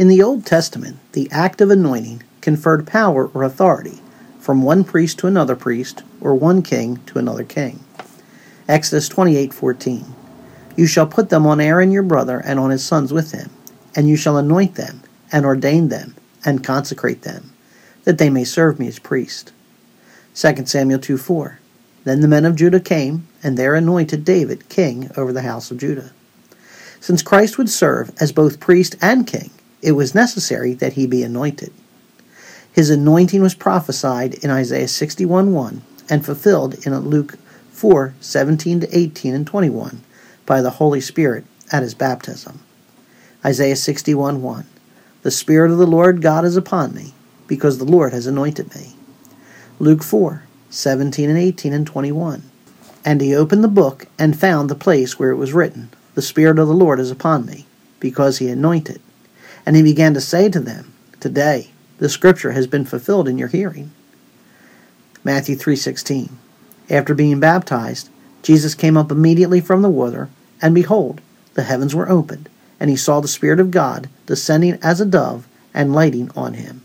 In the Old Testament, the act of anointing conferred power or authority from one priest to another priest or one king to another king. Exodus 28:14 You shall put them on Aaron your brother and on his sons with him, and you shall anoint them and ordain them and consecrate them, that they may serve me as priests. 2 Samuel 2 4. Then the men of Judah came, and there anointed David king over the house of Judah. Since Christ would serve as both priest and king, it was necessary that he be anointed. His anointing was prophesied in Isaiah 61 1 and fulfilled in Luke 4 17 to 18 and 21 by the Holy Spirit at his baptism. Isaiah 61 1 The Spirit of the Lord God is upon me, because the Lord has anointed me. Luke 4 17 and 18 and 21. And he opened the book and found the place where it was written, The Spirit of the Lord is upon me, because he anointed. And he began to say to them, Today the scripture has been fulfilled in your hearing. Matthew 3:16. After being baptized, Jesus came up immediately from the water, and behold, the heavens were opened, and he saw the Spirit of God descending as a dove and lighting on him.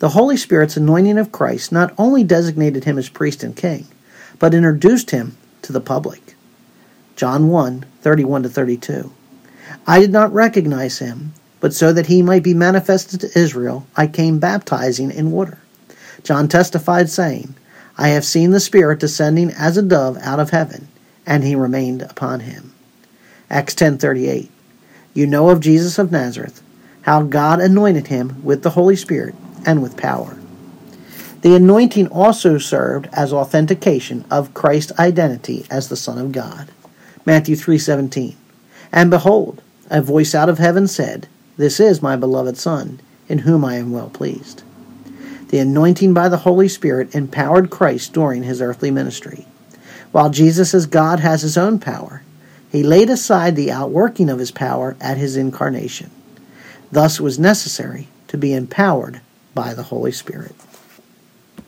The Holy Spirit's anointing of Christ not only designated him as priest and king, but introduced him to the public. John 1 31 32. I did not recognize him, but so that he might be manifested to Israel, I came baptizing in water. John testified, saying, I have seen the Spirit descending as a dove out of heaven, and he remained upon him. Acts 10:38. You know of Jesus of Nazareth, how God anointed him with the Holy Spirit and with power. The anointing also served as authentication of Christ's identity as the Son of God. Matthew 3:17. And behold, a voice out of heaven said, This is my beloved Son, in whom I am well pleased. The anointing by the Holy Spirit empowered Christ during his earthly ministry. While Jesus as God has his own power, he laid aside the outworking of his power at his incarnation. Thus was necessary to be empowered by the Holy Spirit.